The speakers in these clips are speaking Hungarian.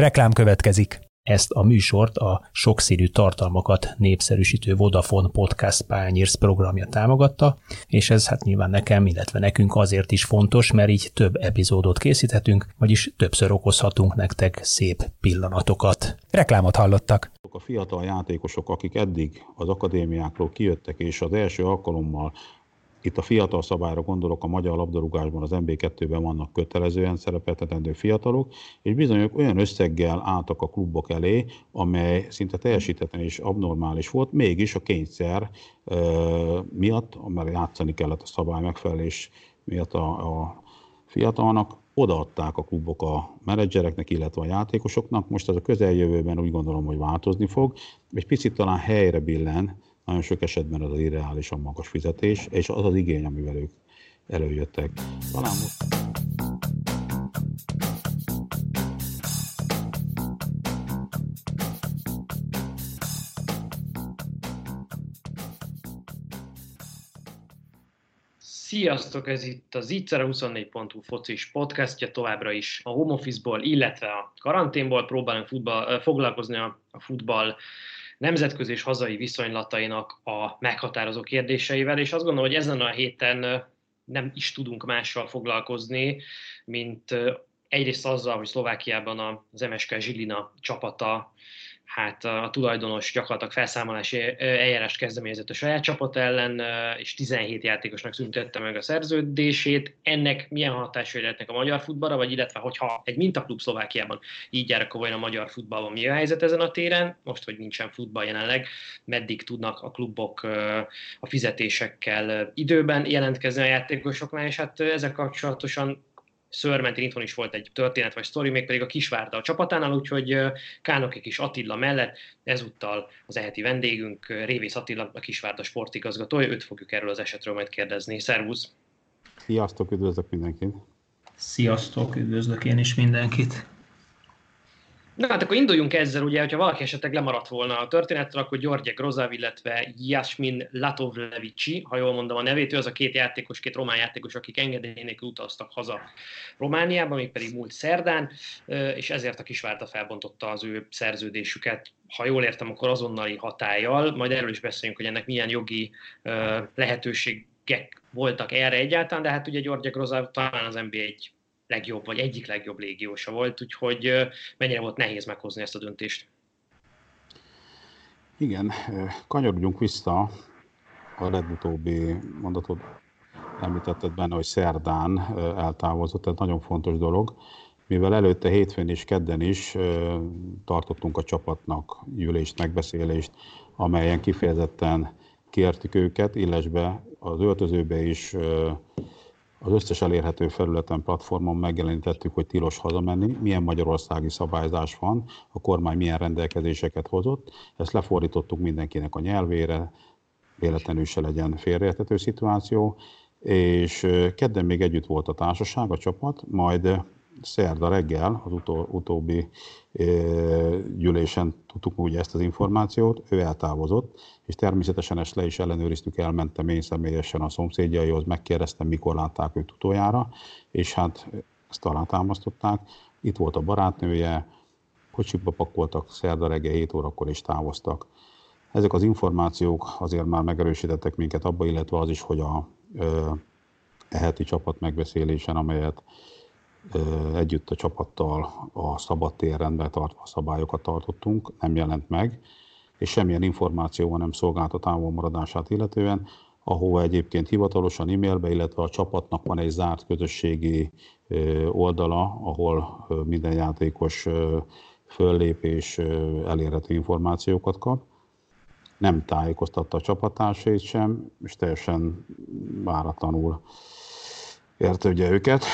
Reklám következik. Ezt a műsort a sokszínű tartalmakat népszerűsítő Vodafone Podcast Pányérsz programja támogatta, és ez hát nyilván nekem, illetve nekünk azért is fontos, mert így több epizódot készíthetünk, vagyis többször okozhatunk nektek szép pillanatokat. Reklámot hallottak. A fiatal játékosok, akik eddig az akadémiákról kijöttek, és az első alkalommal itt a fiatal szabályra gondolok, a magyar labdarúgásban az MB2-ben vannak kötelezően szerepeltetendő fiatalok, és bizony olyan összeggel álltak a klubok elé, amely szinte teljesítetlen és abnormális volt, mégis a kényszer e, miatt, mert játszani kellett a szabály megfelelés miatt a, a fiatalnak, odaadták a klubok a menedzsereknek, illetve a játékosoknak. Most ez a közeljövőben úgy gondolom, hogy változni fog, és picit talán helyre billen nagyon sok esetben az irreálisan magas fizetés, és az az igény, amivel ők előjöttek. Talán most... Sziasztok, ez itt az Itzer 24.hu focis podcastja, továbbra is a home office-ból, illetve a karanténból próbálunk futball, foglalkozni a, a futball nemzetközi és hazai viszonylatainak a meghatározó kérdéseivel, és azt gondolom, hogy ezen a héten nem is tudunk mással foglalkozni, mint egyrészt azzal, hogy Szlovákiában az MSK Zsilina csapata hát a tulajdonos gyakorlatilag felszámolási eljárást kezdeményezett a saját csapat ellen, és 17 játékosnak szüntette meg a szerződését. Ennek milyen hatásai lehetnek a magyar futballra, vagy illetve hogyha egy mintaklub Szlovákiában így jár, akkor vajon a magyar futballban mi a helyzet ezen a téren? Most, hogy nincsen futball jelenleg, meddig tudnak a klubok a fizetésekkel időben jelentkezni a játékosoknál, és hát ezzel kapcsolatosan Szörmentin itthon is volt egy történet vagy sztori, mégpedig a Kisvárda a csapatánál, úgyhogy Kánok kis Attila mellett ezúttal az eheti vendégünk Révész Attila, a Kisvárda sportigazgatója, őt fogjuk erről az esetről majd kérdezni. Szervusz! Sziasztok, üdvözlök mindenkit! Sziasztok, üdvözlök én is mindenkit! Na hát akkor induljunk ezzel, ugye, hogyha valaki esetleg lemaradt volna a történetről, akkor Györgyek Grozav, illetve Jasmin Latovlevici, ha jól mondom a nevét, ő az a két játékos, két román játékos, akik engedélyének utaztak haza Romániába, még pedig múlt szerdán, és ezért a Kisvárta felbontotta az ő szerződésüket, ha jól értem, akkor azonnali hatállyal, majd erről is beszéljünk, hogy ennek milyen jogi lehetőségek voltak erre egyáltalán, de hát ugye Györgyek Grozav talán az NBA egy legjobb, vagy egyik legjobb légiósa volt, úgyhogy mennyire volt nehéz meghozni ezt a döntést? Igen, kanyarodjunk vissza a legutóbbi mondatot említetted benne, hogy szerdán eltávozott, tehát nagyon fontos dolog, mivel előtte hétfőn és kedden is tartottunk a csapatnak gyűlést, megbeszélést, amelyen kifejezetten kértük őket, illesbe az öltözőbe is az összes elérhető felületen, platformon megjelenítettük, hogy tilos hazamenni, milyen magyarországi szabályzás van, a kormány milyen rendelkezéseket hozott. Ezt lefordítottuk mindenkinek a nyelvére, véletlenül se legyen félreértető szituáció, és kedden még együtt volt a társaság, a csapat, majd szerda reggel, az utó, utóbbi gyűlésen tudtuk úgy ezt az információt, ő eltávozott, és természetesen ezt le is ellenőriztük, elmentem én személyesen a szomszédjaihoz, megkérdeztem, mikor látták őt utoljára, és hát ezt alátámasztották. Itt volt a barátnője, kocsikba pakoltak, szerda reggel 7 órakor is távoztak. Ezek az információk azért már megerősítettek minket abba, illetve az is, hogy a eheti csapat megbeszélésen, amelyet együtt a csapattal a szabadtérrendben tartva szabályokat tartottunk, nem jelent meg, és semmilyen információ nem szolgált a távolmaradását illetően, ahova egyébként hivatalosan e-mailbe, illetve a csapatnak van egy zárt közösségi oldala, ahol minden játékos föllép és elérhető információkat kap. Nem tájékoztatta a csapattársait sem, és teljesen váratlanul érte ugye őket.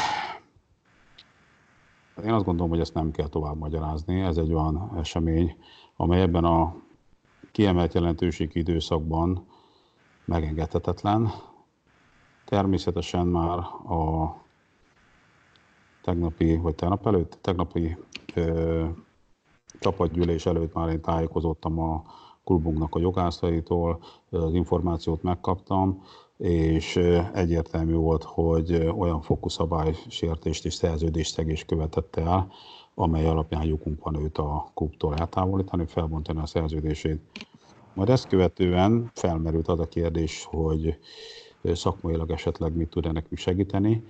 Én azt gondolom, hogy ezt nem kell tovább magyarázni. Ez egy olyan esemény, amely ebben a kiemelt jelentőségi időszakban megengedhetetlen. Természetesen már a tegnapi, vagy tegnap előtt, tegnapi ö, csapatgyűlés előtt már én tájékozottam a klubunknak a jogászaitól, az információt megkaptam, és egyértelmű volt, hogy olyan fokú szabálysértést és szerződésszegést követett el, amely alapján jogunk van őt a klubtól eltávolítani, felbontani a szerződését. Majd ezt követően felmerült az a kérdés, hogy szakmailag esetleg mit tud nekünk segíteni,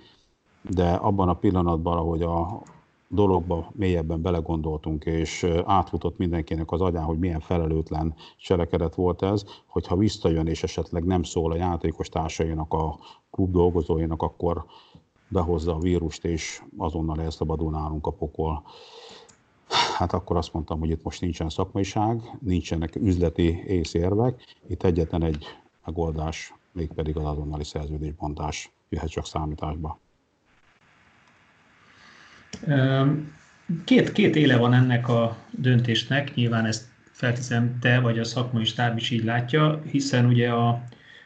de abban a pillanatban, ahogy a dologba mélyebben belegondoltunk, és átfutott mindenkinek az agyán, hogy milyen felelőtlen cselekedet volt ez, hogyha visszajön és esetleg nem szól a játékos társainak, a klub dolgozóinak, akkor behozza a vírust, és azonnal elszabadul nálunk a pokol. Hát akkor azt mondtam, hogy itt most nincsen szakmaiság, nincsenek üzleti észérvek, itt egyetlen egy megoldás, mégpedig az azonnali szerződésbontás jöhet csak számításba. Két, két éle van ennek a döntésnek, nyilván ezt felteszem te vagy a szakmai stáb is így látja, hiszen ugye a,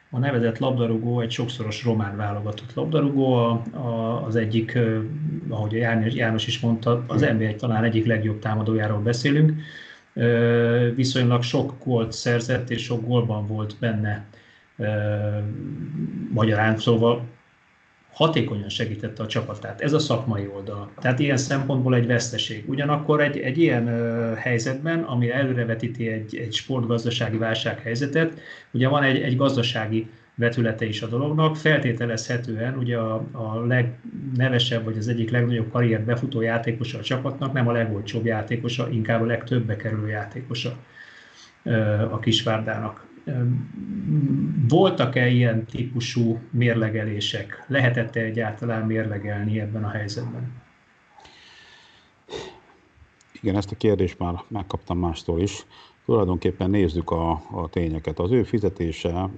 a nevezett labdarúgó egy sokszoros román válogatott labdarúgó, a, a, az egyik, ahogy János, János is mondta, az NBA talán egyik legjobb támadójáról beszélünk. Viszonylag sok gólt szerzett és sok gólban volt benne magyarán, szóval hatékonyan segítette a csapatát. Ez a szakmai oldal. Tehát ilyen szempontból egy veszteség. Ugyanakkor egy, egy ilyen ö, helyzetben, ami előrevetíti egy, egy sportgazdasági válsághelyzetet, ugye van egy, egy gazdasági vetülete is a dolognak. Feltételezhetően ugye a, a legnevesebb, vagy az egyik legnagyobb karrier befutó játékosa a csapatnak nem a legolcsóbb játékosa, inkább a legtöbbbe kerülő játékosa a Kisvárdának. Voltak-e ilyen típusú mérlegelések? Lehetett-e egyáltalán mérlegelni ebben a helyzetben? Igen, ezt a kérdést már megkaptam mástól is. Tulajdonképpen nézzük a, a tényeket. Az ő fizetése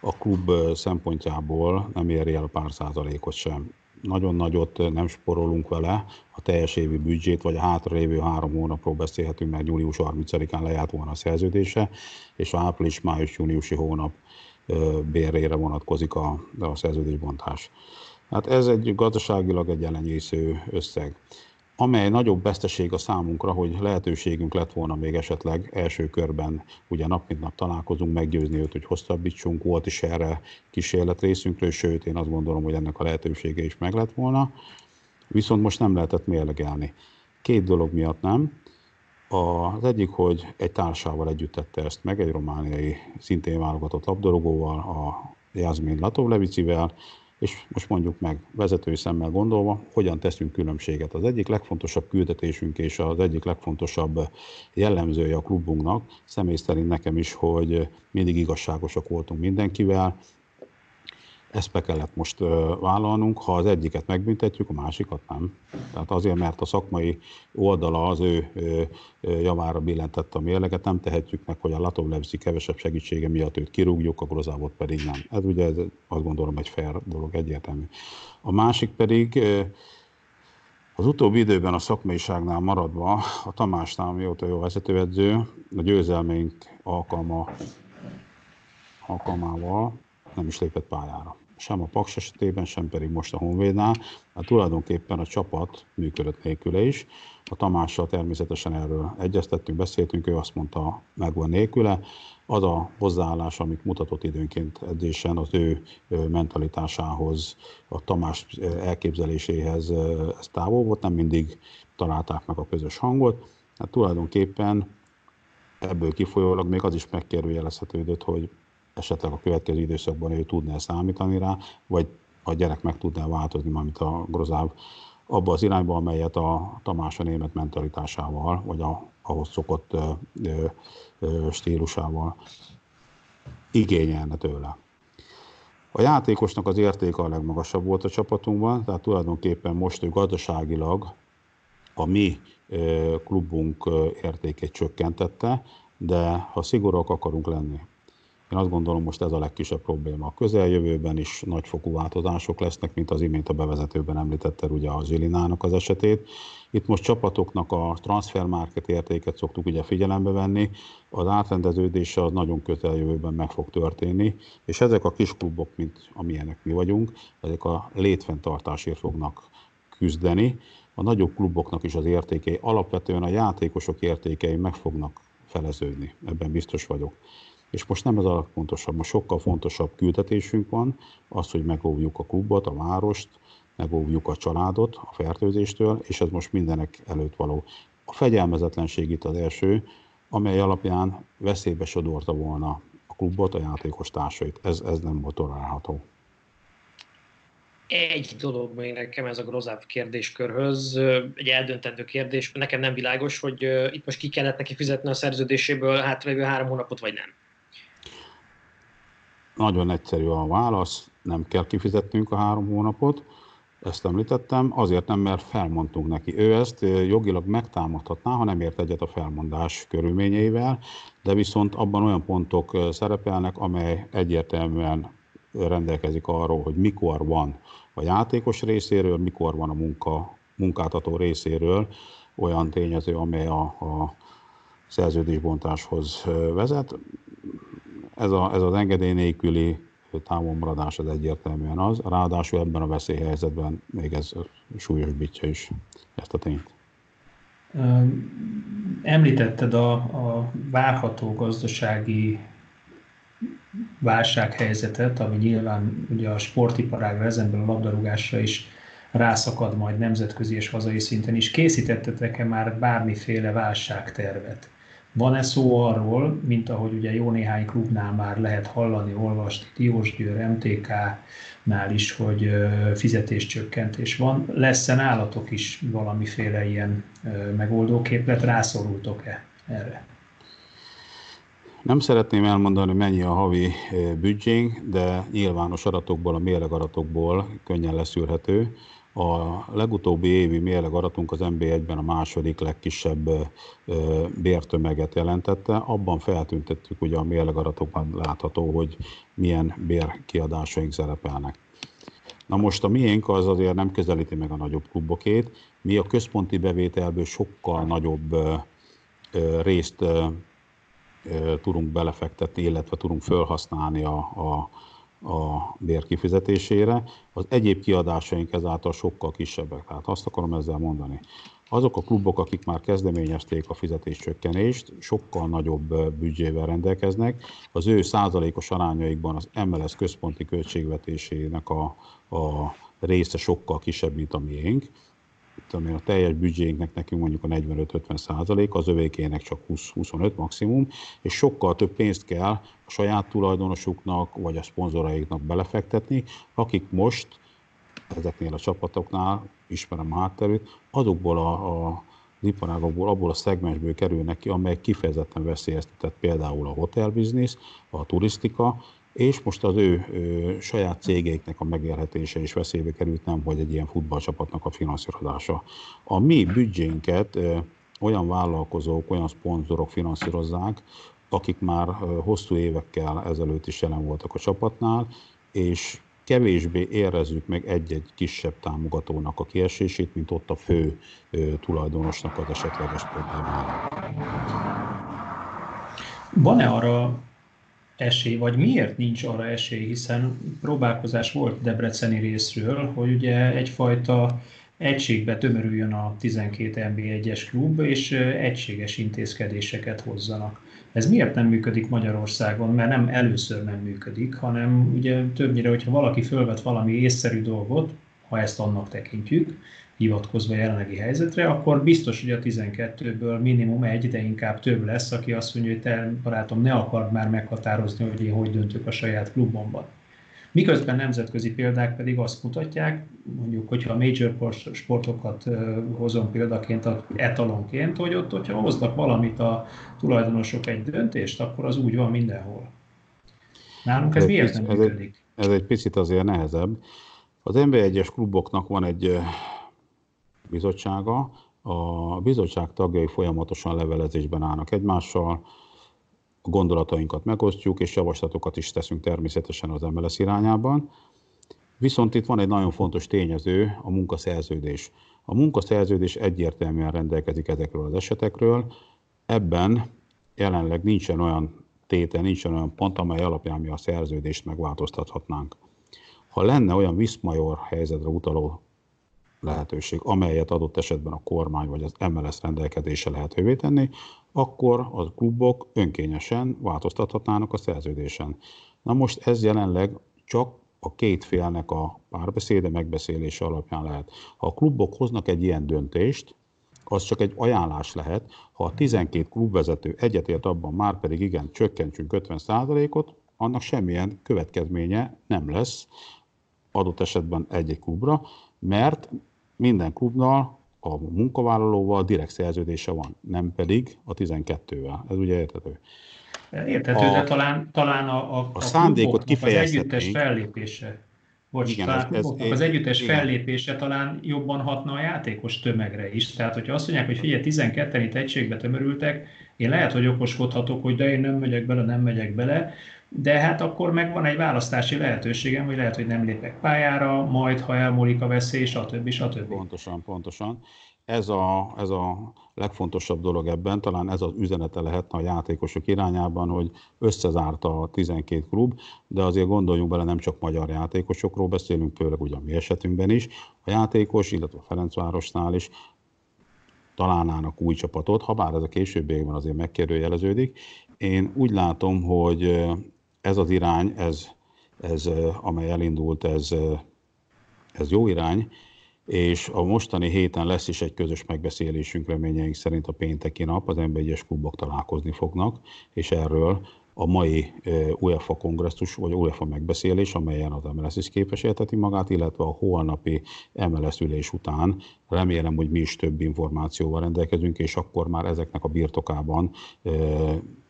a klub szempontjából nem éri el a pár százalékot sem. Nagyon nagyot nem sporolunk vele, a teljes évi büdzsét, vagy a hátralévő három hónapról beszélhetünk, mert július 30-án lejárt volna a szerződése, és április-május-júniusi hónap bérére vonatkozik a, a szerződésbontás. Hát ez egy gazdaságilag egy elenyésző összeg amely nagyobb veszteség a számunkra, hogy lehetőségünk lett volna még esetleg első körben, ugye nap mint nap találkozunk, meggyőzni őt, hogy hosszabbítsunk, volt is erre kísérlet részünkről, sőt én azt gondolom, hogy ennek a lehetősége is meg lett volna, viszont most nem lehetett mérlegelni. Két dolog miatt nem. Az egyik, hogy egy társával együtt tette ezt meg, egy romániai szintén válogatott labdarúgóval, a Jászmin Latovlevicivel, és most mondjuk meg vezetői szemmel gondolva, hogyan teszünk különbséget. Az egyik legfontosabb küldetésünk és az egyik legfontosabb jellemzője a klubunknak, személy szerint nekem is, hogy mindig igazságosak voltunk mindenkivel, ezt be kellett most vállalnunk, ha az egyiket megbüntetjük, a másikat nem. Tehát azért, mert a szakmai oldala az ő javára billentette a mérleget, nem tehetjük meg, hogy a Latovlevzi kevesebb segítsége miatt őt kirúgjuk, a Grozávot pedig nem. Ez ugye ez, azt gondolom egy fair dolog, egyértelmű. A másik pedig az utóbbi időben a szakmaiságnál maradva, a Tamásnál, mióta jó vezetőedző, a győzelménk alkalma, alkalmával nem is lépett pályára. Sem a Paks esetében, sem pedig most a Honvédnál. Hát tulajdonképpen a csapat működött nélküle is. A Tamással természetesen erről egyeztettünk, beszéltünk, ő azt mondta, megvan nélküle. Az a hozzáállás, amit mutatott időnként edzésen, az ő mentalitásához, a Tamás elképzeléséhez ez távol volt, nem mindig találták meg a közös hangot. Hát tulajdonképpen ebből kifolyólag még az is megkérdőjelezhetődött, hogy esetleg a következő időszakban ő tudná számítani rá, vagy a gyerek meg tudná változni, amit a Grozáv abba az irányba, amelyet a Tamás a német mentalitásával, vagy a, ahhoz szokott ö, ö, stílusával igényelne tőle. A játékosnak az értéke a legmagasabb volt a csapatunkban, tehát tulajdonképpen most ő gazdaságilag a mi klubunk értékét csökkentette, de ha szigorúak akarunk lenni, én azt gondolom, most ez a legkisebb probléma. A közeljövőben is nagyfokú változások lesznek, mint az imént a bevezetőben említette ugye a Zsilinának az esetét. Itt most csapatoknak a transfermarket értéket szoktuk ugye figyelembe venni, az átrendeződés az nagyon közeljövőben meg fog történni, és ezek a kis klubok, mint amilyenek mi vagyunk, ezek a létfenntartásért fognak küzdeni. A nagyobb kluboknak is az értékei, alapvetően a játékosok értékei meg fognak feleződni, ebben biztos vagyok. És most nem ez a legfontosabb, most sokkal fontosabb küldetésünk van, az, hogy megóvjuk a klubot, a várost, megóvjuk a családot a fertőzéstől, és ez most mindenek előtt való. A fegyelmezetlenség itt az első, amely alapján veszélybe sodorta volna a klubot, a játékos társait. Ez, ez nem volt tolerálható. Egy dolog még nekem ez a grozáv kérdéskörhöz, egy eldöntendő kérdés. Nekem nem világos, hogy itt most ki kellett neki fizetni a szerződéséből hátralévő három hónapot, vagy nem. Nagyon egyszerű a válasz, nem kell kifizetnünk a három hónapot, ezt említettem, azért nem, mert felmondtunk neki. Ő ezt jogilag megtámadhatná, ha nem ért egyet a felmondás körülményeivel, de viszont abban olyan pontok szerepelnek, amely egyértelműen rendelkezik arról, hogy mikor van a játékos részéről, mikor van a munka, munkáltató részéről olyan tényező, amely a, a szerződésbontáshoz vezet. Ez, a, ez az engedély nélküli távolmaradás az egyértelműen az, ráadásul ebben a veszélyhelyzetben még ez súlyosbítja is ezt a tényt. Említetted a, a várható gazdasági válsághelyzetet, ami nyilván ugye a sportiparágra, ezenből a labdarúgásra is rászakad majd nemzetközi és hazai szinten is. Készítettetek-e már bármiféle válságtervet? Van-e szó arról, mint ahogy ugye jó néhány klubnál már lehet hallani, olvasni, Diósgyőr, MTK-nál is, hogy fizetéscsökkentés van. Lesz-e nálatok is valamiféle ilyen megoldóképlet? Rászorultok-e erre? Nem szeretném elmondani, mennyi a havi büdzsénk, de nyilvános adatokból, a mérleg könnyen leszűrhető. A legutóbbi évi mérleg adatunk az MB1-ben a második legkisebb bértömeget jelentette. Abban feltüntettük, ugye a mérleg adatokban látható, hogy milyen bérkiadásaink szerepelnek. Na most a miénk az azért nem közelíti meg a nagyobb klubokét. Mi a központi bevételből sokkal nagyobb részt tudunk belefektetni, illetve tudunk felhasználni a, a, a bér kifizetésére. Az egyéb kiadásaink ezáltal sokkal kisebbek. Tehát azt akarom ezzel mondani. Azok a klubok, akik már kezdeményezték a fizetéscsökkenést, sokkal nagyobb büdzsével rendelkeznek. Az ő százalékos arányaikban az MLS központi költségvetésének a, a része sokkal kisebb, mint a miénk ami a teljes büdzsénknek nekünk mondjuk a 45-50 százalék, az övékének csak 20-25 maximum, és sokkal több pénzt kell a saját tulajdonosuknak vagy a szponzoraiknak belefektetni, akik most ezeknél a csapatoknál, ismerem a hátterét, azokból a, a az iparágokból, abból a szegmensből kerülnek ki, amely kifejezetten veszélyeztetett, például a hotelbiznisz, a turisztika, és most az ő, ő saját cégeiknek a megélhetése is veszélybe került, nem hogy egy ilyen futballcsapatnak a finanszírozása. A mi büdzsénket ö, olyan vállalkozók, olyan szponzorok finanszírozzák, akik már hosszú évekkel ezelőtt is jelen voltak a csapatnál, és kevésbé érezzük meg egy-egy kisebb támogatónak a kiesését, mint ott a fő ö, tulajdonosnak az esetleges problémája. Van-e arra esély, vagy miért nincs arra esély, hiszen próbálkozás volt Debreceni részről, hogy ugye egyfajta egységbe tömörüljön a 12 NB1-es klub, és egységes intézkedéseket hozzanak. Ez miért nem működik Magyarországon? Mert nem először nem működik, hanem ugye többnyire, hogyha valaki fölvet valami észszerű dolgot, ha ezt annak tekintjük, hivatkozva a jelenlegi helyzetre, akkor biztos, hogy a 12-ből minimum egy, de inkább több lesz, aki azt mondja, hogy te barátom, ne akar már meghatározni, hogy én hogy döntök a saját klubomban. Miközben nemzetközi példák pedig azt mutatják, mondjuk, hogyha a major sportokat hozom példaként, etalonként, hogy ott, hogyha hoznak valamit a tulajdonosok egy döntést, akkor az úgy van mindenhol. Nálunk ez, ez miért nem működik? Ez egy picit azért nehezebb. Az NB1-es kluboknak van egy bizottsága. A bizottság tagjai folyamatosan levelezésben állnak egymással, a gondolatainkat megosztjuk, és javaslatokat is teszünk természetesen az MLS irányában. Viszont itt van egy nagyon fontos tényező, a munkaszerződés. A munkaszerződés egyértelműen rendelkezik ezekről az esetekről. Ebben jelenleg nincsen olyan tétel, nincsen olyan pont, amely alapján mi a szerződést megváltoztathatnánk. Ha lenne olyan viszmajor helyzetre utaló lehetőség, amelyet adott esetben a kormány vagy az MLS rendelkezése lehetővé tenni, akkor a klubok önkényesen változtathatnának a szerződésen. Na most ez jelenleg csak a két félnek a párbeszéde, megbeszélése alapján lehet. Ha a klubok hoznak egy ilyen döntést, az csak egy ajánlás lehet. Ha a 12 klubvezető egyetért abban, már pedig igen, csökkentsünk 50%-ot, annak semmilyen következménye nem lesz adott esetben egy-egy klubra, mert minden klubnal a munkavállalóval direkt szerződése van, nem pedig a 12-vel. Ez ugye értető. Értető, a, de talán, talán a, a, a, szándékot kifejezhetnénk. Az együttes fellépése Bocs, Igen, ez, ez, az együttes igen. fellépése talán jobban hatna a játékos tömegre is. Tehát, hogyha azt mondják, hogy figyelj, 12-en itt egységbe tömörültek, én lehet, hogy okoskodhatok, hogy de én nem megyek bele, nem megyek bele, de hát akkor megvan egy választási lehetőségem, hogy lehet, hogy nem lépek pályára, majd ha elmúlik a veszély, stb. stb. Pontosan, pontosan ez a, ez a legfontosabb dolog ebben, talán ez az üzenete lehetne a játékosok irányában, hogy összezárta a 12 klub, de azért gondoljunk bele, nem csak magyar játékosokról beszélünk, főleg ugye a mi esetünkben is. A játékos, illetve a Ferencvárosnál is találnának új csapatot, ha bár ez a későbbiekben azért megkérdőjeleződik. Én úgy látom, hogy ez az irány, ez, ez amely elindult, ez, ez jó irány, és a mostani héten lesz is egy közös megbeszélésünk reményeink szerint a pénteki nap, az nb klubok találkozni fognak, és erről a mai UEFA kongresszus, vagy UEFA megbeszélés, amelyen az MLS is képesíteti magát, illetve a holnapi MLS ülés után remélem, hogy mi is több információval rendelkezünk, és akkor már ezeknek a birtokában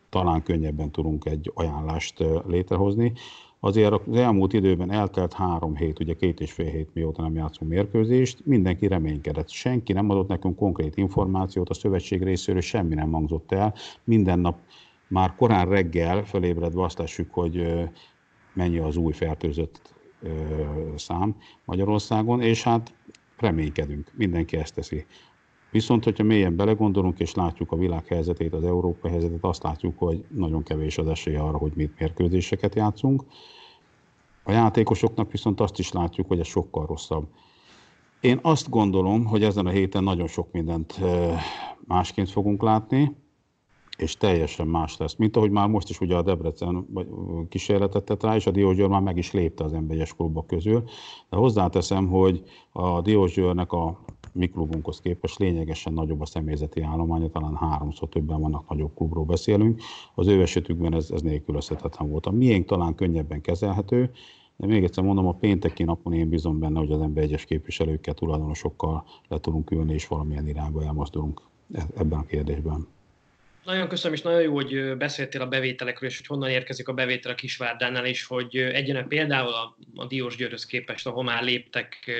talán könnyebben tudunk egy ajánlást létrehozni. Azért az elmúlt időben eltelt három hét, ugye két és fél hét mióta nem játszunk mérkőzést, mindenki reménykedett. Senki nem adott nekünk konkrét információt, a szövetség részéről semmi nem hangzott el. Minden nap már korán reggel felébredve azt lássuk, hogy mennyi az új fertőzött szám Magyarországon, és hát reménykedünk, mindenki ezt teszi. Viszont, hogyha mélyen belegondolunk és látjuk a világ helyzetét, az Európa helyzetét, azt látjuk, hogy nagyon kevés az esély arra, hogy mit mérkőzéseket játszunk. A játékosoknak viszont azt is látjuk, hogy ez sokkal rosszabb. Én azt gondolom, hogy ezen a héten nagyon sok mindent másként fogunk látni, és teljesen más lesz. Mint ahogy már most is ugye a Debrecen kísérletet tett rá, és a Diózsőr már meg is lépte az emberes klubok közül. De hozzáteszem, hogy a Diózsőrnek a mi klubunkhoz képest lényegesen nagyobb a személyzeti állománya, talán háromszor többen vannak, nagyobb klubról beszélünk. Az ő esetükben ez, ez nélkülözhetetlen volt. A miénk talán könnyebben kezelhető, de még egyszer mondom, a pénteki napon én bízom benne, hogy az ember egyes képviselőkkel, tulajdonosokkal le tudunk ülni, és valamilyen irányba elmozdulunk e-, ebben a kérdésben. Nagyon köszönöm, és nagyon jó, hogy beszéltél a bevételekről, és hogy honnan érkezik a bevétel a Kisvárdánál, és hogy egyenek például a, a Diós Győrhöz képest, ahol már léptek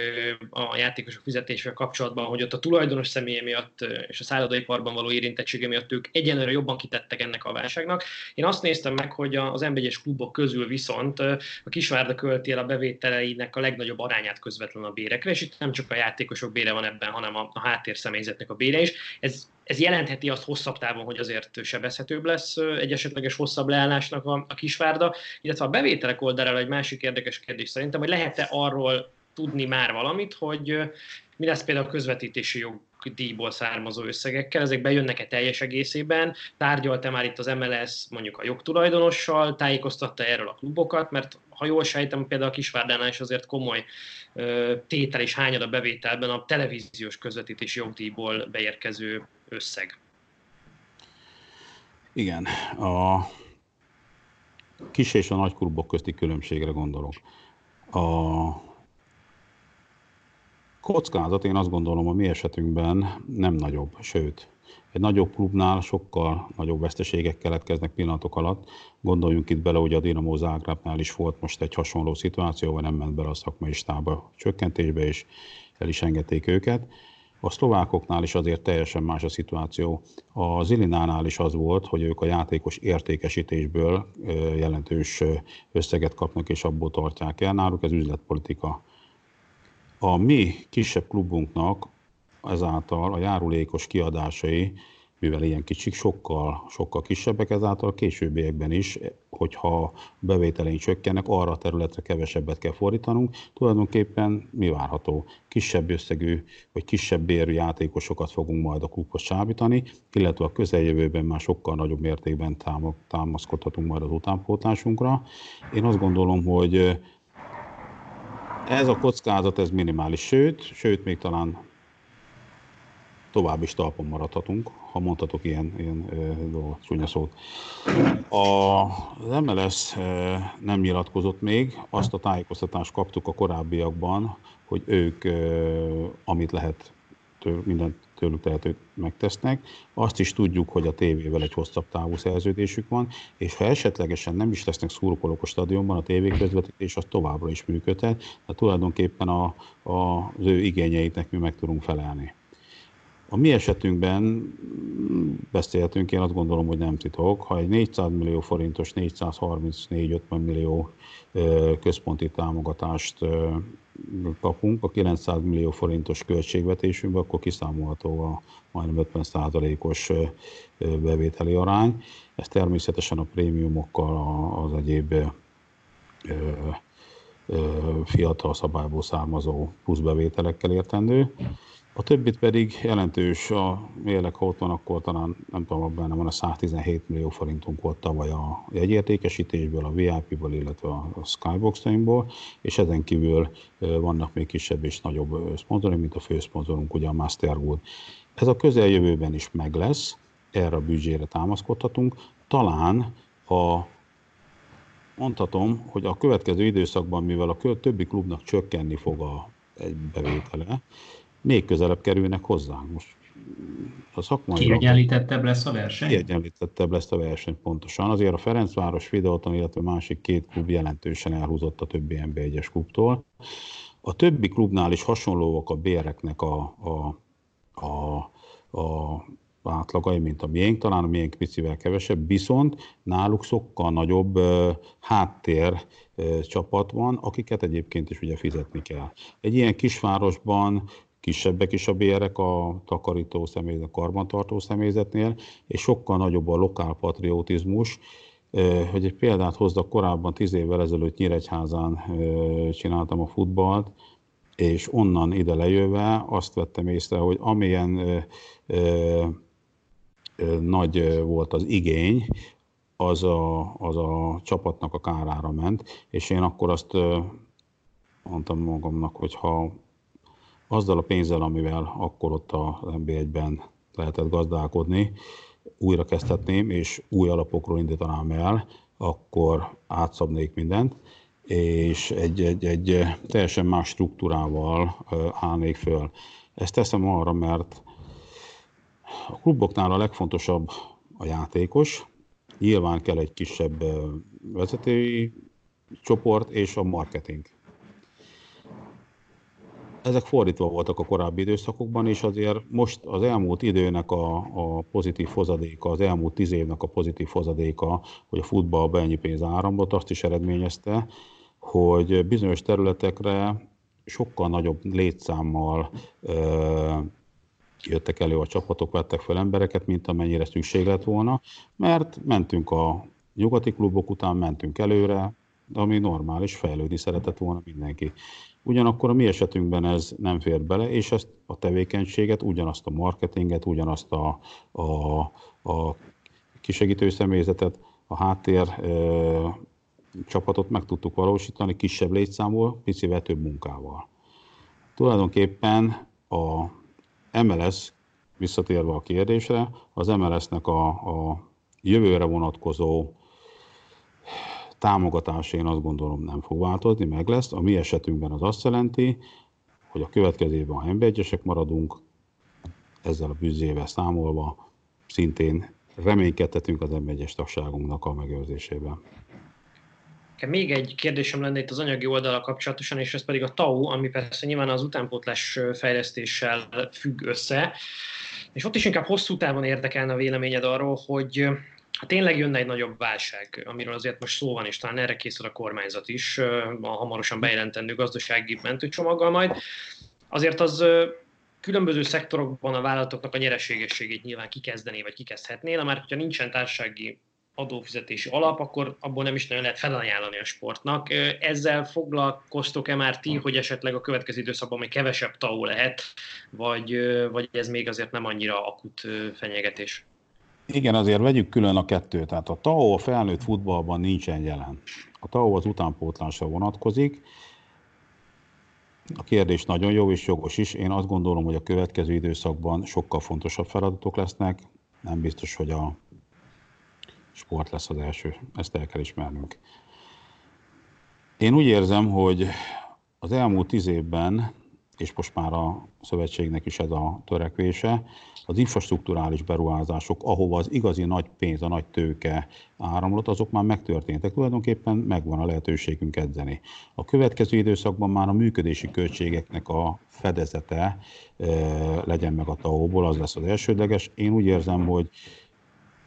a játékosok fizetésével kapcsolatban, hogy ott a tulajdonos személye miatt és a szállodaiparban való érintettsége miatt ők egyenlőre jobban kitettek ennek a válságnak. Én azt néztem meg, hogy az m klubok közül viszont a Kisvárda költi el a bevételeinek a legnagyobb arányát közvetlenül a bérekre, és itt nem csak a játékosok bére van ebben, hanem a, a háttérszemélyzetnek a bére is. Ez ez jelentheti azt hosszabb távon, hogy azért sebezhetőbb lesz egy esetleges hosszabb leállásnak a, a kisvárda, illetve a bevételek oldalára egy másik érdekes kérdés szerintem, hogy lehet-e arról tudni már valamit, hogy mi lesz például a közvetítési jogdíjból származó összegekkel, ezek bejönnek-e teljes egészében, tárgyalta már itt az MLS mondjuk a jogtulajdonossal, tájékoztatta erről a klubokat, mert ha jól sejtem, például a Kisvárdánál is azért komoly tétel és hányad a bevételben a televíziós közvetítési jogdíjból beérkező összeg. Igen, a kis és a nagy klubok közti különbségre gondolok. A kockázat én azt gondolom a mi esetünkben nem nagyobb, sőt, egy nagyobb klubnál sokkal nagyobb veszteségek keletkeznek pillanatok alatt. Gondoljunk itt bele, hogy a Dinamo Zágrábnál is volt most egy hasonló szituáció, hogy nem ment bele a szakmai stába csökkentésbe, és el is engedték őket. A szlovákoknál is azért teljesen más a szituáció. A Zilinánál is az volt, hogy ők a játékos értékesítésből jelentős összeget kapnak, és abból tartják el. Náluk ez üzletpolitika. A mi kisebb klubunknak ezáltal a járulékos kiadásai mivel ilyen kicsik, sokkal, sokkal kisebbek, ezáltal későbbiekben is, hogyha bevételeink csökkennek, arra a területre kevesebbet kell fordítanunk. Tulajdonképpen mi várható? Kisebb összegű, vagy kisebb bérű játékosokat fogunk majd a klubhoz csábítani, illetve a közeljövőben már sokkal nagyobb mértékben támaszkodhatunk majd az utánpótlásunkra. Én azt gondolom, hogy Ez a kockázat, ez minimális, sőt, sőt, még talán tovább is talpon maradhatunk, ha mondhatok ilyen, ilyen dolgot, csúnya szót. A, az MLS nem nyilatkozott még, azt a tájékoztatást kaptuk a korábbiakban, hogy ők, amit lehet, mindent tőlük tehetőt megtesznek. Azt is tudjuk, hogy a tévével egy hosszabb távú szerződésük van, és ha esetlegesen nem is lesznek szurkolók a stadionban, a tévéközvetítés az továbbra is működhet, tehát tulajdonképpen a, a, az ő igényeiknek mi meg tudunk felelni. A mi esetünkben beszélhetünk, én azt gondolom, hogy nem titok. Ha egy 400 millió forintos, 434-50 millió központi támogatást kapunk a 900 millió forintos költségvetésünkbe, akkor kiszámolható a majdnem 50%-os bevételi arány. Ez természetesen a prémiumokkal, az egyéb fiatal szabályból származó pluszbevételekkel értendő. A többit pedig jelentős, a mérleg, ha ott van, akkor talán nem tudom, abban van a 117 millió forintunk volt tavaly a jegyértékesítésből, a VIP-ból, illetve a Skybox-ainkból, és ezen kívül vannak még kisebb és nagyobb szponzorunk, mint a főszponzorunk, ugye a Mastergood. Ez a közeljövőben is meg lesz, erre a büdzsére támaszkodhatunk. Talán a mondhatom, hogy a következő időszakban, mivel a többi klubnak csökkenni fog a bevétele, még közelebb kerülnek hozzánk. Most a szakmai... Kiegyenlítettebb lesz a verseny? Kiegyenlítettebb lesz a verseny, pontosan. Azért a Ferencváros, Videóton, illetve másik két klub jelentősen elhúzott a többi NB1-es klubtól. A többi klubnál is hasonlóak a béreknek a, a, a, a átlagai, mint a miénk, talán a miénk picivel kevesebb, viszont náluk sokkal nagyobb uh, háttér uh, csapat van, akiket egyébként is ugye fizetni kell. Egy ilyen kisvárosban kisebbek is a bérek a takarító személyzet, karbantartó személyzetnél, és sokkal nagyobb a lokál patriotizmus. Hogy egy példát hozzak, korábban tíz évvel ezelőtt Nyíregyházán csináltam a futballt, és onnan ide lejöve azt vettem észre, hogy amilyen ö, ö, ö, nagy volt az igény, az a, az a csapatnak a kárára ment, és én akkor azt mondtam magamnak, hogy ha azzal a pénzzel, amivel akkor ott a NB1-ben lehetett gazdálkodni, újra kezdhetném, és új alapokról indítanám el, akkor átszabnék mindent, és egy, egy, egy teljesen más struktúrával állnék föl. Ezt teszem arra, mert a kluboknál a legfontosabb a játékos, nyilván kell egy kisebb vezetői csoport és a marketing ezek fordítva voltak a korábbi időszakokban, és azért most az elmúlt időnek a, a pozitív hozadéka, az elmúlt tíz évnek a pozitív hozadéka, hogy a futballba ennyi pénz áramlott, azt is eredményezte, hogy bizonyos területekre sokkal nagyobb létszámmal ö, jöttek elő a csapatok, vettek fel embereket, mint amennyire szükség lett volna, mert mentünk a nyugati klubok után, mentünk előre, ami normális, fejlődni szeretett volna mindenki. Ugyanakkor a mi esetünkben ez nem fér bele, és ezt a tevékenységet, ugyanazt a marketinget, ugyanazt a, a, a kisegítő személyzetet, a háttér e, csapatot meg tudtuk valósítani kisebb létszámból, picivel több munkával. Tulajdonképpen a MLS, visszatérve a kérdésre, az MLS-nek a, a jövőre vonatkozó támogatás én azt gondolom nem fog változni, meg lesz. A mi esetünkben az azt jelenti, hogy a következő évben, ha nb maradunk, ezzel a büzzével számolva szintén reménykedhetünk az nb tagságunknak a megőrzésében. Még egy kérdésem lenne itt az anyagi oldala kapcsolatosan, és ez pedig a TAU, ami persze nyilván az utánpótlás fejlesztéssel függ össze. És ott is inkább hosszú távon érdekelne a véleményed arról, hogy ha tényleg jönne egy nagyobb válság, amiről azért most szó van, és talán erre készül a kormányzat is, a hamarosan bejelentendő gazdasági mentőcsomaggal majd, azért az különböző szektorokban a vállalatoknak a nyereségességét nyilván kikezdeni, vagy kikezdhetné, de már hogyha nincsen társasági adófizetési alap, akkor abból nem is nagyon lehet felajánlani a sportnak. Ezzel foglalkoztok-e már ti, hogy esetleg a következő időszakban még kevesebb TAO lehet, vagy, vagy ez még azért nem annyira akut fenyegetés? Igen, azért vegyük külön a kettőt. Tehát a TAO a felnőtt futballban nincsen jelen. A TAO az utánpótlásra vonatkozik. A kérdés nagyon jó és jogos is. Én azt gondolom, hogy a következő időszakban sokkal fontosabb feladatok lesznek. Nem biztos, hogy a sport lesz az első. Ezt el kell ismernünk. Én úgy érzem, hogy az elmúlt tíz évben, és most már a szövetségnek is ez a törekvése, az infrastruktúrális beruházások, ahova az igazi nagy pénz, a nagy tőke áramlott, azok már megtörténtek. Tulajdonképpen megvan a lehetőségünk edzeni. A következő időszakban már a működési költségeknek a fedezete e, legyen meg a TAO-ból, az lesz az elsődleges. Én úgy érzem, hogy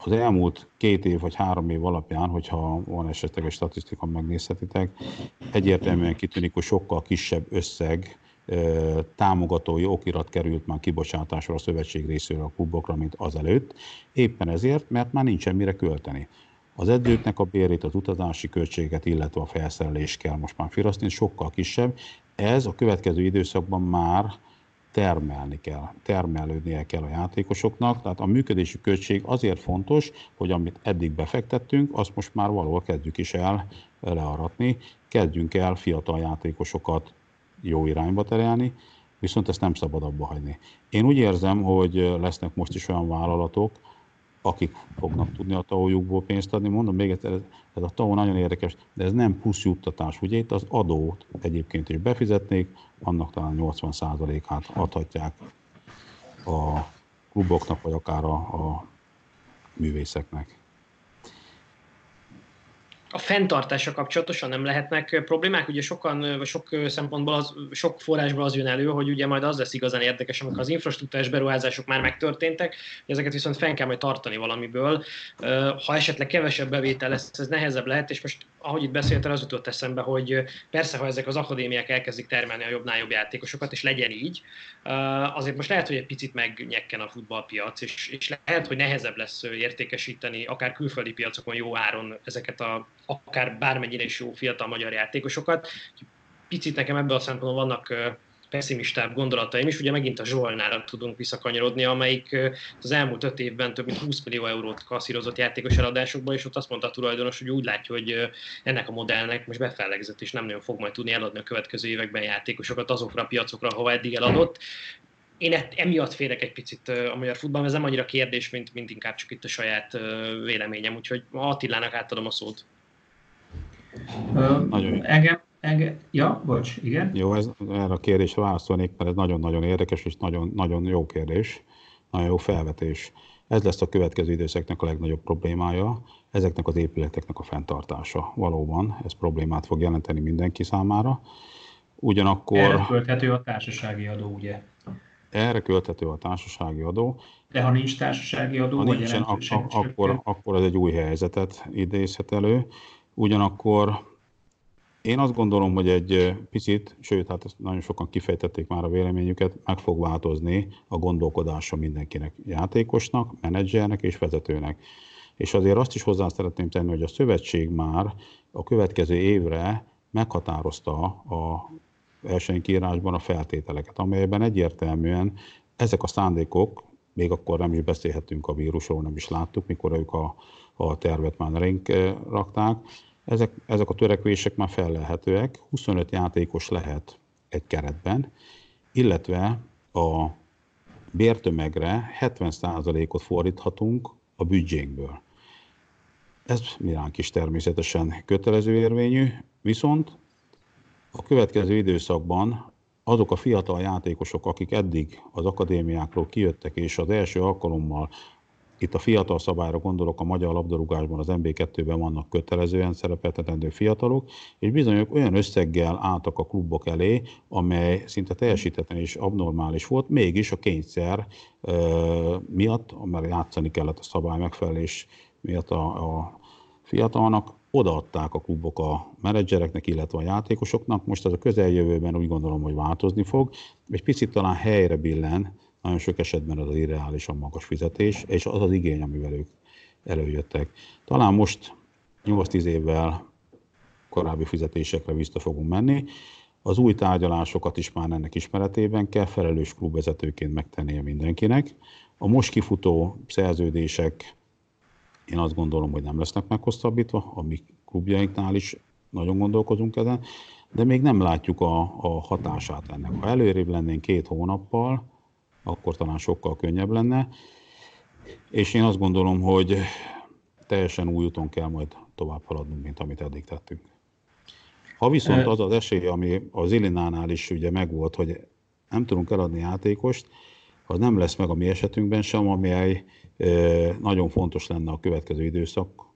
az elmúlt két év vagy három év alapján, hogyha van esetleg egy statisztika, megnézhetitek, egyértelműen kitűnik, hogy sokkal kisebb összeg támogatói okirat került már kibocsátásra a szövetség részéről a klubokra, mint azelőtt. Éppen ezért, mert már nincsen mire költeni. Az edzőknek a bérét, az utazási költséget, illetve a felszerelés kell most már firasztani, sokkal kisebb. Ez a következő időszakban már termelni kell, termelődnie kell a játékosoknak, tehát a működési költség azért fontos, hogy amit eddig befektettünk, azt most már valahol kezdjük is el learatni, kezdjünk el fiatal játékosokat jó irányba terelni, viszont ezt nem szabad abba hagyni. Én úgy érzem, hogy lesznek most is olyan vállalatok, akik fognak tudni a tao pénzt adni. Mondom még egyszer, ez a TAO nagyon érdekes, de ez nem plusz juttatás. Ugye itt az adót egyébként is befizetnék, annak talán 80%-át adhatják a kluboknak, vagy akár a, a művészeknek a fenntartása kapcsolatosan nem lehetnek problémák? Ugye sokan, vagy sok szempontból, az, sok forrásból az jön elő, hogy ugye majd az lesz igazán érdekes, amikor az infrastruktúrás beruházások már megtörténtek, ezeket viszont fenn kell majd tartani valamiből. Ha esetleg kevesebb bevétel lesz, ez nehezebb lehet, és most ahogy itt beszéltél, az jutott eszembe, hogy persze, ha ezek az akadémiák elkezdik termelni a jobbnál jobb játékosokat, és legyen így, azért most lehet, hogy egy picit megnyekken a futballpiac, és, és lehet, hogy nehezebb lesz értékesíteni akár külföldi piacokon jó áron ezeket a akár bármennyire is jó fiatal magyar játékosokat. Picit nekem ebből a szempontból vannak pessimistább gondolataim is. Ugye megint a Zsolnára tudunk visszakanyarodni, amelyik az elmúlt öt évben több mint 20 millió eurót kasszírozott játékos eladásokban, és ott azt mondta a tulajdonos, hogy úgy látja, hogy ennek a modellnek most befellegzett, és nem nagyon fog majd tudni eladni a következő években játékosokat azokra a piacokra, ahova eddig eladott. Én emiatt félek egy picit a magyar futball, ez nem annyira kérdés, mint, mint inkább csak itt a saját véleményem, úgyhogy Attilának átadom a szót. Nagyon engem, engem, ja, bocs, igen. Jó, ez, erre a kérdésre válaszolnék, mert ez nagyon-nagyon érdekes és nagyon, nagyon jó kérdés, nagyon jó felvetés. Ez lesz a következő időszaknak a legnagyobb problémája, ezeknek az épületeknek a fenntartása. Valóban ez problémát fog jelenteni mindenki számára. Ugyanakkor... Erre költhető a társasági adó, ugye? Erre költhető a társasági adó. De ha nincs társasági adó, ha nincsen, ak- akkor, akkor ez egy új helyzetet idézhet elő. Ugyanakkor én azt gondolom, hogy egy picit, sőt, hát ezt nagyon sokan kifejtették már a véleményüket, meg fog változni a gondolkodása mindenkinek, játékosnak, menedzsernek és vezetőnek. És azért azt is hozzá szeretném tenni, hogy a szövetség már a következő évre meghatározta a versenykírásban a feltételeket, amelyben egyértelműen ezek a szándékok, még akkor nem is beszélhetünk a vírusról, nem is láttuk, mikor ők a a tervet már ránk rakták. Ezek, ezek a törekvések már fellelhetőek, 25 játékos lehet egy keretben, illetve a bértömegre 70%-ot fordíthatunk a büdzsénkből. Ez miránk is természetesen kötelező érvényű, viszont a következő időszakban azok a fiatal játékosok, akik eddig az akadémiákról kijöttek, és az első alkalommal itt a fiatal szabályra gondolok, a magyar labdarúgásban az MB2-ben vannak kötelezően szerepeltetendő fiatalok, és bizonyok olyan összeggel álltak a klubok elé, amely szinte teljesítetlen és abnormális volt, mégis a kényszer e, miatt, mert játszani kellett a szabály megfelelés miatt a, a fiatalnak, odaadták a klubok a menedzsereknek, illetve a játékosoknak. Most ez a közeljövőben úgy gondolom, hogy változni fog. Egy picit talán helyre billen nagyon sok esetben az irreálisan magas fizetés, és az az igény, amivel ők előjöttek. Talán most 8-10 évvel korábbi fizetésekre vissza fogunk menni. Az új tárgyalásokat is már ennek ismeretében kell felelős klubvezetőként megtennie mindenkinek. A most kifutó szerződések én azt gondolom, hogy nem lesznek meghosszabbítva, a klubjainknál is nagyon gondolkozunk ezen. de még nem látjuk a, a hatását ennek. Ha előrébb lennénk két hónappal, akkor talán sokkal könnyebb lenne, és én azt gondolom, hogy teljesen új úton kell majd tovább haladnunk, mint amit eddig tettünk. Ha viszont az az esély, ami az Illinánál is ugye megvolt, hogy nem tudunk eladni játékost, az nem lesz meg a mi esetünkben sem, ami nagyon fontos lenne a következő időszak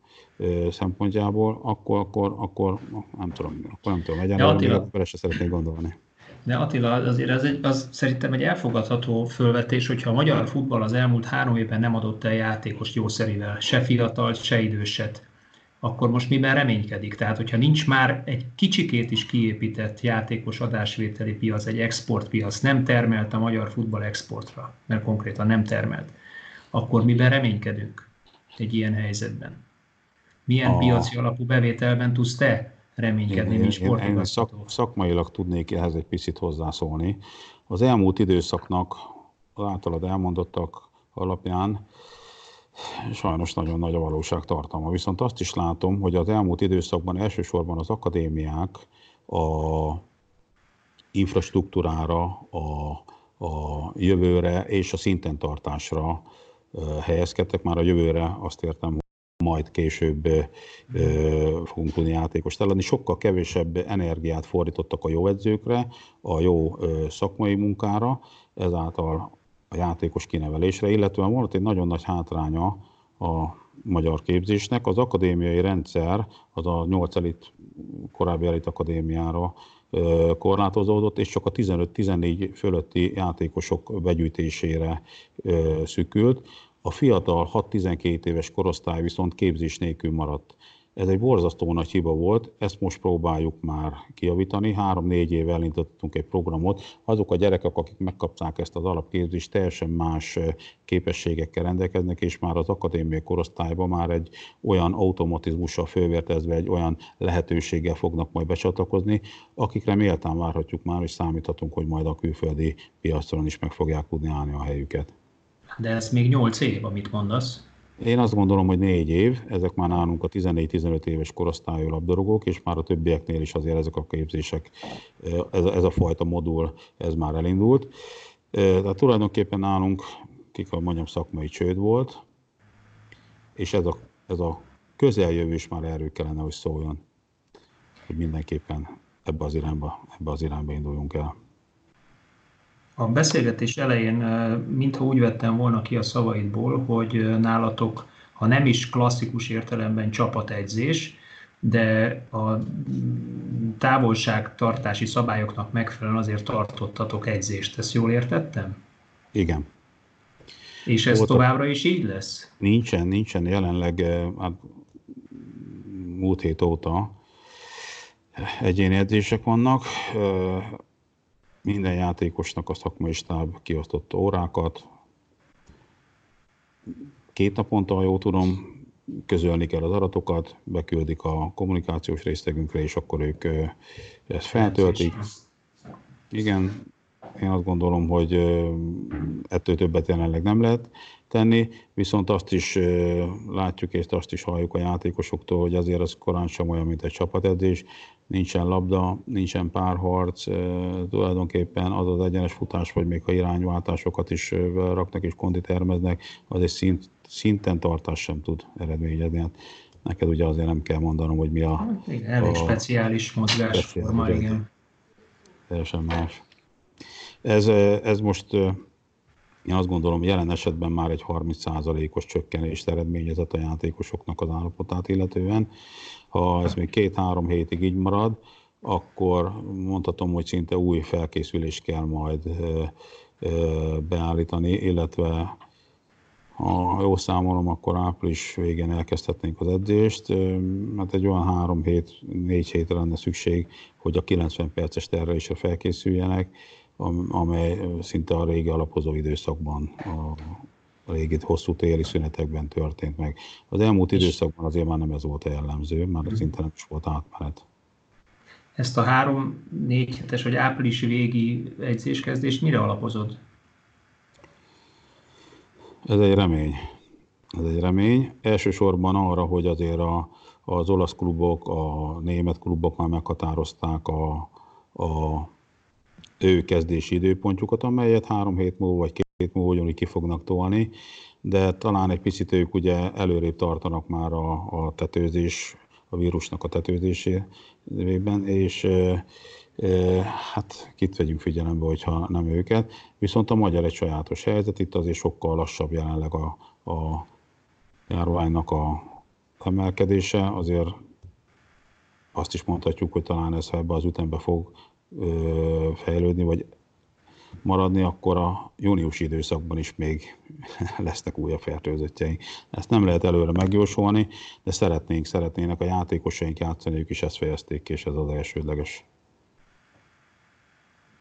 szempontjából, akkor, akkor, akkor nem tudom, akkor nem tudom, egyen, akkor se szeretnék gondolni. De Attila, azért az, egy, az szerintem egy elfogadható fölvetés, hogyha a magyar futball az elmúlt három évben nem adott el játékos jószerivel, se fiatal, se időset, akkor most miben reménykedik? Tehát, hogyha nincs már egy kicsikét is kiépített játékos adásvételi piac, egy exportpiac, nem termelt a magyar futball exportra, mert konkrétan nem termelt, akkor miben reménykedünk egy ilyen helyzetben? Milyen a... piaci alapú bevételben tudsz te reménykedni, mint sportigazgató? Szak, szakmailag tudnék ehhez egy picit hozzászólni. Az elmúlt időszaknak az általad elmondottak alapján sajnos nagyon nagy a valóság tartalma. Viszont azt is látom, hogy az elmúlt időszakban elsősorban az akadémiák a infrastruktúrára, a, a jövőre és a szinten tartásra helyezkedtek. Már a jövőre azt értem, majd később fogunk tudni játékost eladni. Sokkal kevésebb energiát fordítottak a jó edzőkre, a jó szakmai munkára, ezáltal a játékos kinevelésre, illetve volt egy nagyon nagy hátránya a magyar képzésnek. Az akadémiai rendszer az a 8 elit, korábbi elit akadémiára korlátozódott, és csak a 15-14 fölötti játékosok begyűjtésére szükült. A fiatal 6-12 éves korosztály viszont képzés nélkül maradt. Ez egy borzasztó nagy hiba volt, ezt most próbáljuk már kijavítani. Három-négy éve elindítottunk egy programot. Azok a gyerekek, akik megkapták ezt az alapképzést, teljesen más képességekkel rendelkeznek, és már az akadémiai korosztályban már egy olyan automatizmussal fölvértezve, egy olyan lehetőséggel fognak majd becsatlakozni, akikre méltán várhatjuk már, és számíthatunk, hogy majd a külföldi piacon is meg fogják tudni állni a helyüket. De ez még 8 év, amit mondasz. Én azt gondolom, hogy négy év, ezek már nálunk a 14-15 éves korosztályú labdarúgók, és már a többieknél is azért ezek a képzések, ez, ez a fajta modul, ez már elindult. Tehát tulajdonképpen nálunk, kik a mondjam, szakmai csőd volt, és ez a, ez a közeljövő is már erről kellene, hogy szóljon, hogy mindenképpen ebbe az irányba, ebbe az irányba induljunk el. A beszélgetés elején mintha úgy vettem volna ki a szavaidból, hogy nálatok, ha nem is klasszikus értelemben csapategyzés, de a távolságtartási szabályoknak megfelelően azért tartottatok egyzést. Ezt jól értettem? Igen. És ez Volt továbbra is így lesz? Nincsen, nincsen. Jelenleg hát, múlt hét óta egyéni edzések vannak minden játékosnak a szakmai stáb kiosztotta órákat. Két naponta, ha jól tudom, közölni kell az adatokat, beküldik a kommunikációs részlegünkre, és akkor ők ezt feltöltik. Igen, én azt gondolom, hogy ettől többet jelenleg nem lehet tenni, viszont azt is látjuk és azt is halljuk a játékosoktól, hogy azért az korán sem olyan, mint egy csapatedzés, nincsen labda, nincsen párharc, tulajdonképpen az az egyenes futás, vagy még ha irányváltásokat is raknak és kondi termeznek, az egy szint, szinten tartás sem tud eredményezni. Hát neked ugye azért nem kell mondanom, hogy mi a... Hát igen, elég a, mozgás mozgásforma, igen. Teljesen más. Ez, ez most én azt gondolom, jelen esetben már egy 30%-os csökkenést eredményezett a játékosoknak az állapotát illetően. Ha ez még két-három hétig így marad, akkor mondhatom, hogy szinte új felkészülést kell majd beállítani, illetve ha jól számolom, akkor április végén elkezdhetnénk az edzést, mert egy olyan három hét, négy hétre lenne szükség, hogy a 90 perces terrelésre felkészüljenek, amely szinte a régi alapozó időszakban, a régi hosszú téli szünetekben történt meg. Az elmúlt időszakban azért már nem ez volt a jellemző, már mhm. szinte nem is volt átmenet. Ezt a három-négy hetes vagy áprilisi végi edzéskezdést mire alapozod? Ez egy remény. Ez egy remény. Elsősorban arra, hogy azért a, az olasz klubok, a német klubok már meghatározták a, a ő kezdési időpontjukat, amelyet három hét múlva vagy két hét múlva ugyanúgy ki fognak tolni, de talán egy picit ők ugye előrébb tartanak már a, a tetőzés, a vírusnak a tetőzésében, és e, e, hát kit vegyünk figyelembe, hogyha nem őket. Viszont a magyar egy sajátos helyzet, itt azért sokkal lassabb jelenleg a, a járványnak a emelkedése, azért azt is mondhatjuk, hogy talán ez, ha ebbe az ütembe fog fejlődni, vagy maradni, akkor a júniusi időszakban is még lesznek újabb fertőzöttjeink. Ezt nem lehet előre megjósolni, de szeretnénk, szeretnének a játékosaink játszani, ők is ezt fejezték és ez az elsődleges.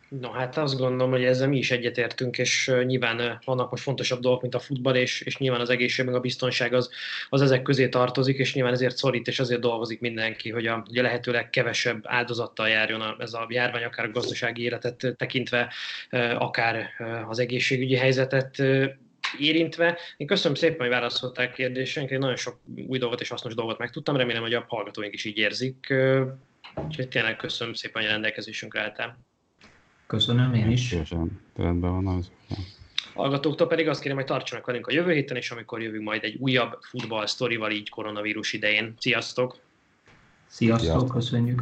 No hát azt gondolom, hogy ezzel mi is egyetértünk, és nyilván vannak most fontosabb dolgok, mint a futball, és, és nyilván az egészség, meg a biztonság az, az ezek közé tartozik, és nyilván ezért szorít, és azért dolgozik mindenki, hogy a, hogy a lehetőleg kevesebb áldozattal járjon a, ez a járvány, akár a gazdasági életet tekintve, akár az egészségügyi helyzetet érintve. Én köszönöm szépen, hogy válaszolták kérdéseinkre, nagyon sok új dolgot és hasznos dolgot megtudtam, remélem, hogy a hallgatóink is így érzik. Úgyhogy tényleg köszönöm szépen, hogy rendelkezésünkre álltál. Köszönöm, én is. Szívesen, rendben van az. Hallgatóktól pedig azt kérem, hogy tartsanak velünk a jövő héten, és amikor jövünk majd egy újabb futball sztorival így koronavírus idején. Sziasztok! Sziasztok, Sziasztok. köszönjük!